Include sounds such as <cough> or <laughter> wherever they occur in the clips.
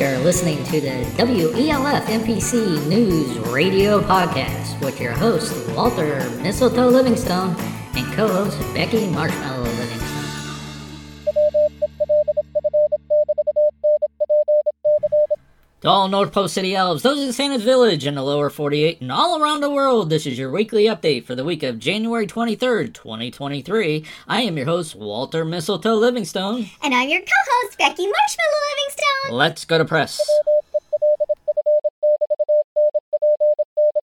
You're listening to the WELF NPC News Radio Podcast with your host, Walter Mistletoe Livingstone, and co host, Becky Marshmallow all North Pole City elves, those in Santa's Village and the lower 48 and all around the world, this is your weekly update for the week of January 23rd, 2023. I am your host, Walter Mistletoe Livingstone. And I'm your co host, Becky Marshmallow Livingstone. Let's go to press.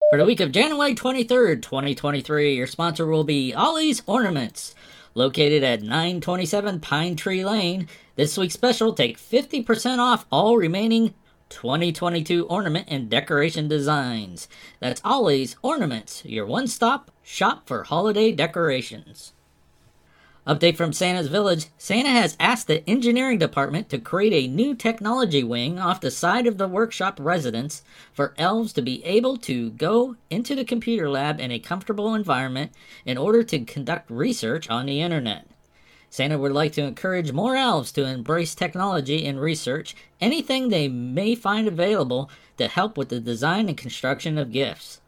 For the week of January 23rd, 2023, your sponsor will be Ollie's Ornaments. Located at 927 Pine Tree Lane, this week's special take 50% off all remaining 2022 ornament and decoration designs. That's Ollie's Ornaments, your one stop shop for holiday decorations. Update from Santa's Village Santa has asked the engineering department to create a new technology wing off the side of the workshop residence for elves to be able to go into the computer lab in a comfortable environment in order to conduct research on the internet. Santa would like to encourage more elves to embrace technology and research anything they may find available to help with the design and construction of gifts.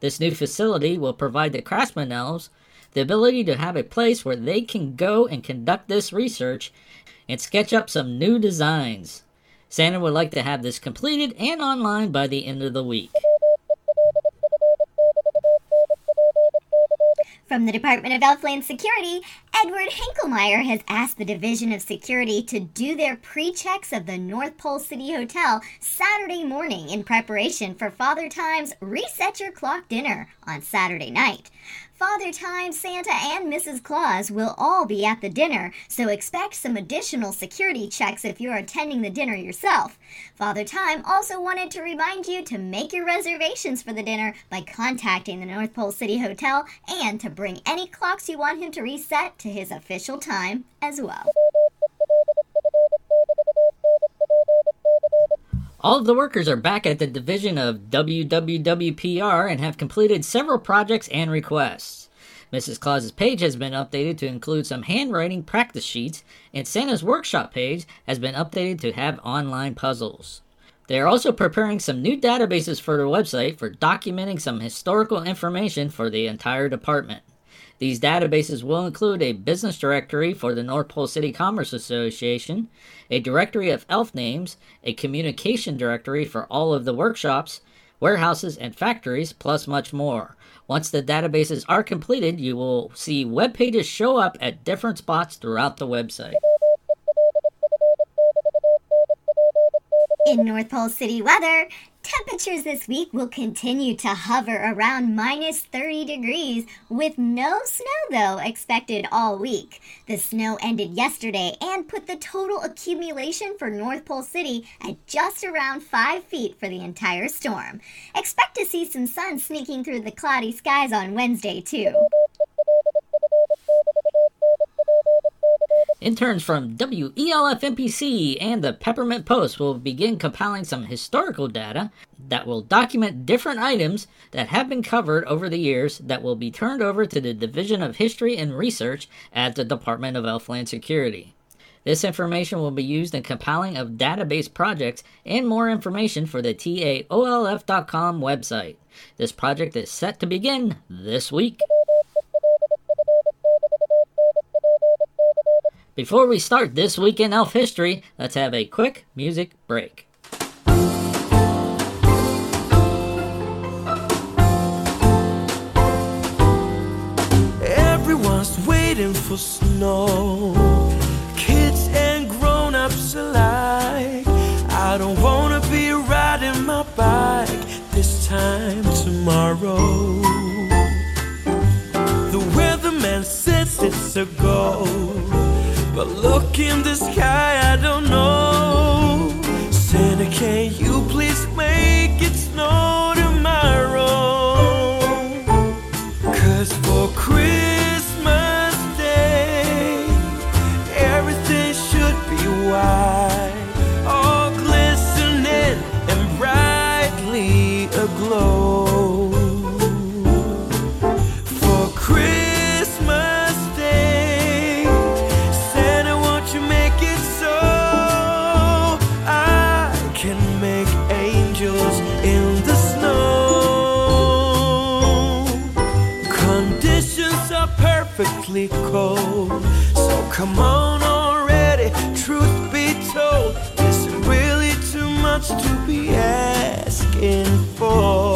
This new facility will provide the craftsman elves the ability to have a place where they can go and conduct this research and sketch up some new designs. Santa would like to have this completed and online by the end of the week. From the Department of Elfland Security, Edward Henkelmeyer has asked the Division of Security to do their pre checks of the North Pole City Hotel Saturday morning in preparation for Father Time's Reset Your Clock dinner on Saturday night. Father Time, Santa, and Mrs. Claus will all be at the dinner, so expect some additional security checks if you're attending the dinner yourself. Father Time also wanted to remind you to make your reservations for the dinner by contacting the North Pole City Hotel and to bring any clocks you want him to reset to his official time as well. All of the workers are back at the division of WWWPR and have completed several projects and requests. Mrs. Claus's page has been updated to include some handwriting practice sheets, and Santa's workshop page has been updated to have online puzzles. They are also preparing some new databases for their website for documenting some historical information for the entire department. These databases will include a business directory for the North Pole City Commerce Association, a directory of elf names, a communication directory for all of the workshops, warehouses, and factories, plus much more. Once the databases are completed, you will see web pages show up at different spots throughout the website. In North Pole City weather, temperatures this week will continue to hover around minus 30 degrees with no snow, though, expected all week. The snow ended yesterday and put the total accumulation for North Pole City at just around 5 feet for the entire storm. Expect to see some sun sneaking through the cloudy skies on Wednesday, too. Interns from WELF NPC and the Peppermint Post will begin compiling some historical data that will document different items that have been covered over the years that will be turned over to the Division of History and Research at the Department of Elfland Security. This information will be used in compiling of database projects and more information for the TAOLF.com website. This project is set to begin this week. Before we start this week in elf history, let's have a quick music break. Everyone's waiting for snow. Kids and grown ups alike. I don't wanna be riding my bike this time tomorrow. The weatherman says it's a go. Look in the sky, I don't know. Cold. So come on already, truth be told, is it really too much to be asking for?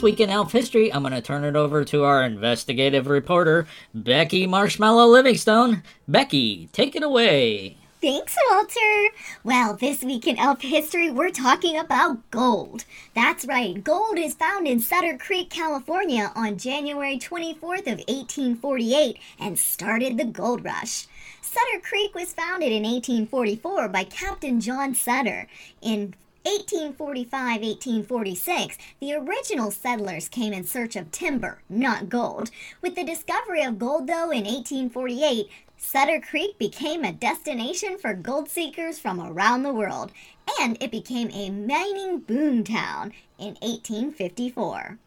This week in Elf history, I'm going to turn it over to our investigative reporter, Becky Marshmallow Livingstone. Becky, take it away. Thanks, Walter. Well, this week in elf history, we're talking about gold. That's right, gold is found in Sutter Creek, California on January 24th of 1848 and started the gold rush. Sutter Creek was founded in 1844 by Captain John Sutter. In 1845 1846, the original settlers came in search of timber, not gold. With the discovery of gold, though, in 1848, Sutter Creek became a destination for gold seekers from around the world, and it became a mining boom town in 1854.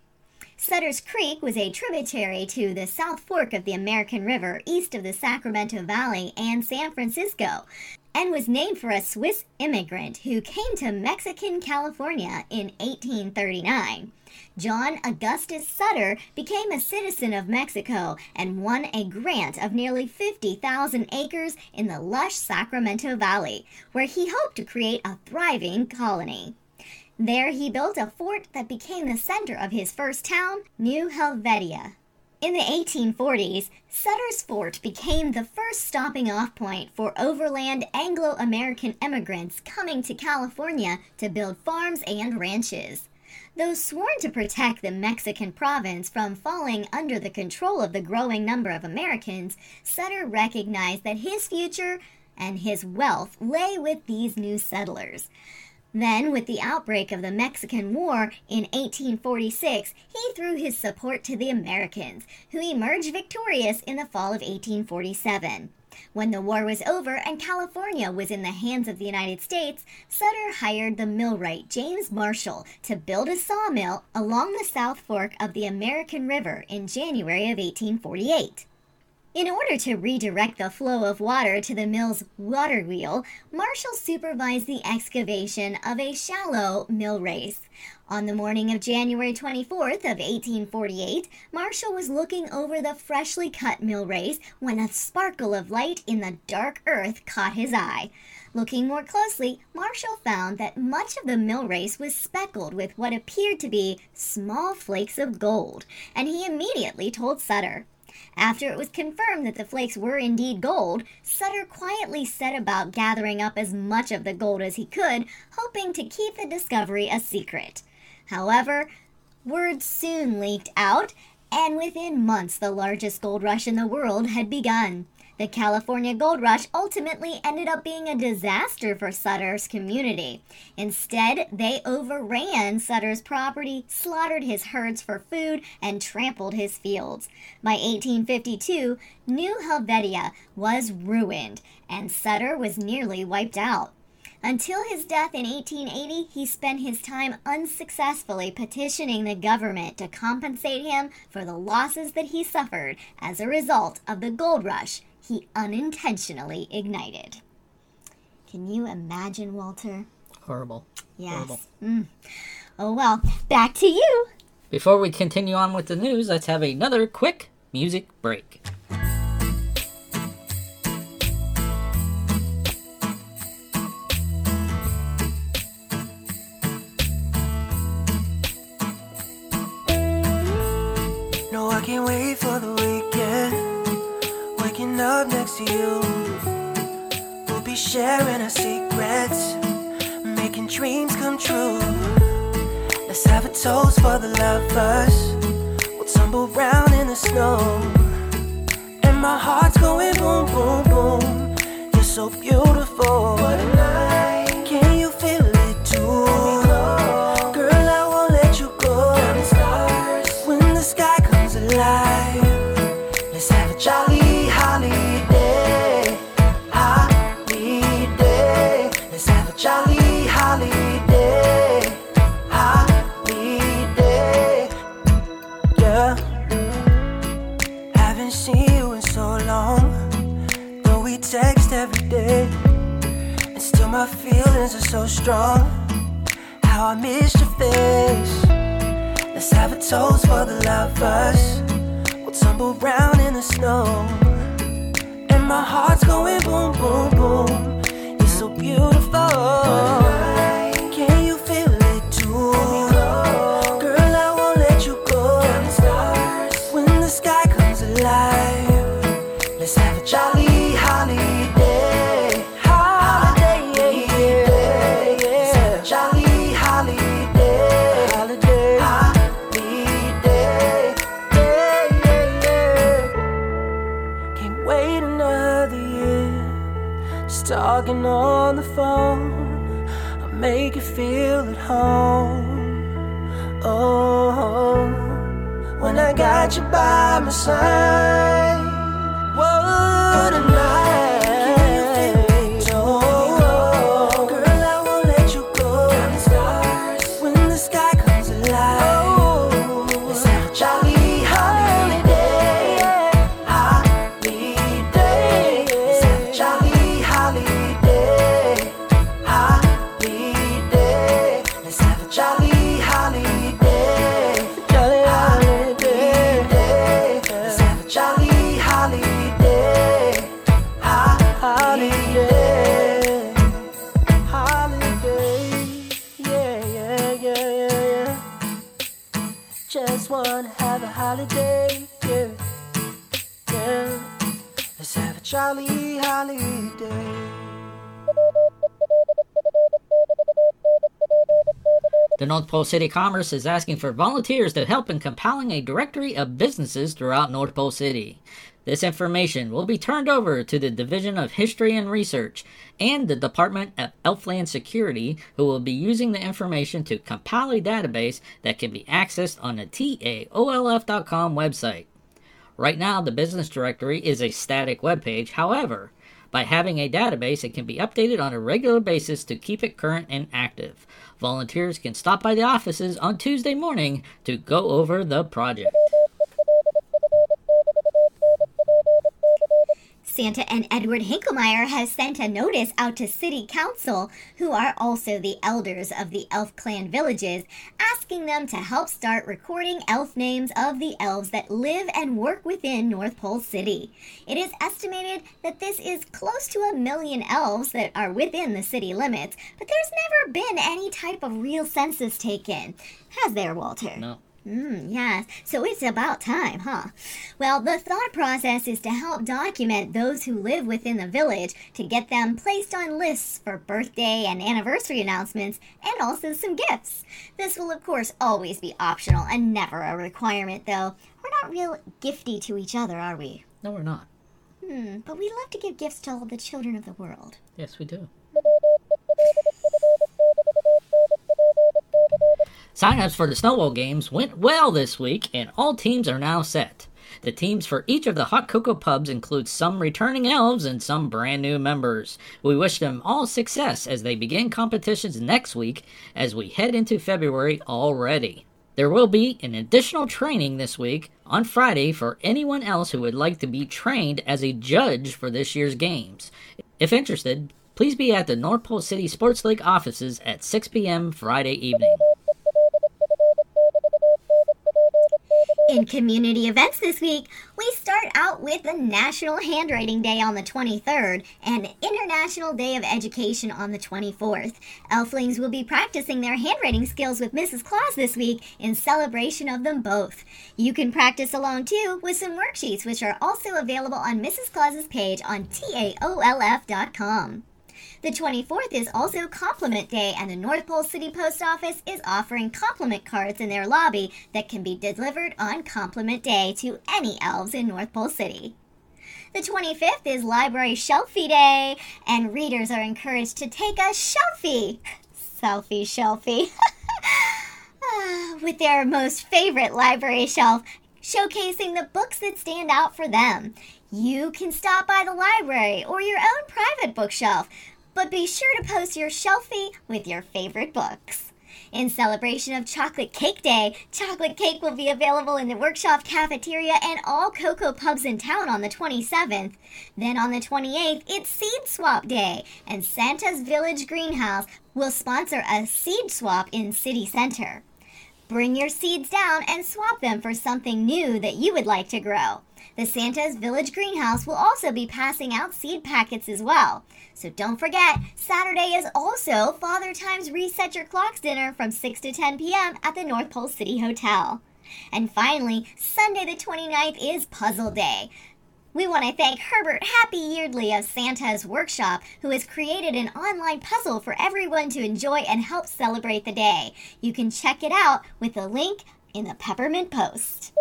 Sutter's Creek was a tributary to the South Fork of the American River east of the Sacramento Valley and San Francisco, and was named for a Swiss immigrant who came to Mexican California in 1839. John Augustus Sutter became a citizen of Mexico and won a grant of nearly 50,000 acres in the lush Sacramento Valley, where he hoped to create a thriving colony. There he built a fort that became the center of his first town, New Helvetia. In the 1840s, Sutter's Fort became the first stopping off point for overland Anglo American immigrants coming to California to build farms and ranches. Though sworn to protect the Mexican province from falling under the control of the growing number of Americans, Sutter recognized that his future and his wealth lay with these new settlers. Then, with the outbreak of the Mexican War in 1846, he threw his support to the Americans, who emerged victorious in the fall of 1847. When the war was over and California was in the hands of the United States, Sutter hired the millwright James Marshall to build a sawmill along the South Fork of the American River in January of 1848. In order to redirect the flow of water to the mill's water wheel, Marshall supervised the excavation of a shallow mill race. On the morning of January 24th of 1848, Marshall was looking over the freshly cut mill race when a sparkle of light in the dark earth caught his eye. Looking more closely, Marshall found that much of the mill race was speckled with what appeared to be small flakes of gold, and he immediately told Sutter. After it was confirmed that the flakes were indeed gold, Sutter quietly set about gathering up as much of the gold as he could, hoping to keep the discovery a secret. However, word soon leaked out, and within months, the largest gold rush in the world had begun. The California gold rush ultimately ended up being a disaster for Sutter's community. Instead, they overran Sutter's property, slaughtered his herds for food, and trampled his fields. By 1852, New Helvetia was ruined, and Sutter was nearly wiped out. Until his death in 1880, he spent his time unsuccessfully petitioning the government to compensate him for the losses that he suffered as a result of the gold rush he unintentionally ignited. Can you imagine, Walter? Horrible. Yes. Horrible. Mm. Oh well, back to you. Before we continue on with the news, let's have another quick music break. No, I can't wait for the weekend. Up next to you. We'll be sharing our secrets, making dreams come true. Let's have a toast for the lovers. We'll tumble round in the snow. And my heart's going boom, boom, boom. You're so beautiful. What a night. Can you feel it too? Girl, I won't let you go. When the sky comes alive, let's have a jolly so strong. How I miss your face. Let's have a toast for the lovers. We'll tumble round in the snow. And my heart's going boom, boom, boom. You're so beautiful. When I got you by my side. What holiday. The North Pole City Commerce is asking for volunteers to help in compiling a directory of businesses throughout North Pole City. This information will be turned over to the Division of History and Research and the Department of Elfland Security, who will be using the information to compile a database that can be accessed on the TAOLF.com website. Right now, the business directory is a static web page. However, by having a database, it can be updated on a regular basis to keep it current and active. Volunteers can stop by the offices on Tuesday morning to go over the project. Santa and Edward Hinklemeyer has sent a notice out to City Council, who are also the elders of the Elf Clan villages, asking them to help start recording elf names of the elves that live and work within North Pole City. It is estimated that this is close to a million elves that are within the city limits, but there's never been any type of real census taken. Has there, Walter? No. Mm, yes, so it's about time, huh? Well, the thought process is to help document those who live within the village to get them placed on lists for birthday and anniversary announcements and also some gifts. This will, of course, always be optional and never a requirement, though. We're not real gifty to each other, are we? No, we're not. Hmm, but we love to give gifts to all the children of the world. Yes, we do. Signups for the Snowball Games went well this week, and all teams are now set. The teams for each of the Hot Cocoa pubs include some returning elves and some brand new members. We wish them all success as they begin competitions next week as we head into February already. There will be an additional training this week on Friday for anyone else who would like to be trained as a judge for this year's games. If interested, please be at the North Pole City Sports League offices at 6 p.m. Friday evening. In community events this week, we start out with the National Handwriting Day on the 23rd and International Day of Education on the 24th. Elflings will be practicing their handwriting skills with Mrs. Claus this week in celebration of them both. You can practice along too with some worksheets, which are also available on Mrs. Claus's page on TAOLF.com. The 24th is also Compliment Day, and the North Pole City Post Office is offering compliment cards in their lobby that can be delivered on Compliment Day to any elves in North Pole City. The 25th is Library Shelfie Day, and readers are encouraged to take a shelfie. <laughs> Selfie shelfie. <laughs> Ah, with their most favorite library shelf, showcasing the books that stand out for them. You can stop by the library or your own private bookshelf, but be sure to post your shelfie with your favorite books. In celebration of Chocolate Cake Day, chocolate cake will be available in the workshop cafeteria and all cocoa pubs in town on the 27th. Then on the 28th, it's Seed Swap Day, and Santa's Village Greenhouse will sponsor a seed swap in City Center. Bring your seeds down and swap them for something new that you would like to grow. The Santa's Village Greenhouse will also be passing out seed packets as well. So don't forget, Saturday is also Father Time's Reset Your Clocks dinner from 6 to 10 p.m. at the North Pole City Hotel. And finally, Sunday the 29th is Puzzle Day. We want to thank Herbert Happy Yeardley of Santa's Workshop, who has created an online puzzle for everyone to enjoy and help celebrate the day. You can check it out with the link in the Peppermint Post.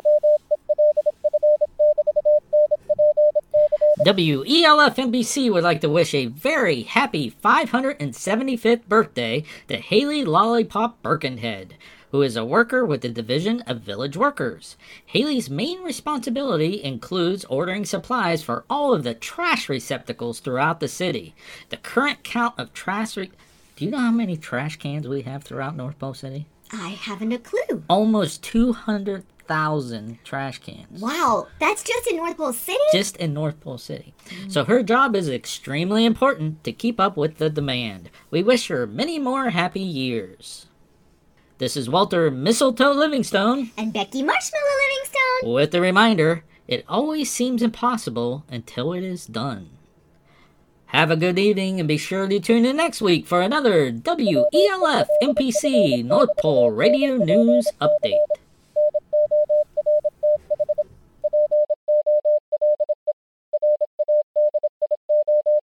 WELF NPC would like to wish a very happy 575th birthday to Haley Lollipop Birkenhead, who is a worker with the Division of Village Workers. Haley's main responsibility includes ordering supplies for all of the trash receptacles throughout the city. The current count of trash. Re- Do you know how many trash cans we have throughout North Pole City? I haven't a clue. Almost 200,000 trash cans. Wow, that's just in North Pole City? just in North Pole City. So her job is extremely important to keep up with the demand. We wish her many more happy years. This is Walter Mistletoe Livingstone And Becky Marshmallow Livingstone. with the reminder it always seems impossible until it is done. Have a good evening and be sure to tune in next week for another WELF NPC North Pole Radio News Update you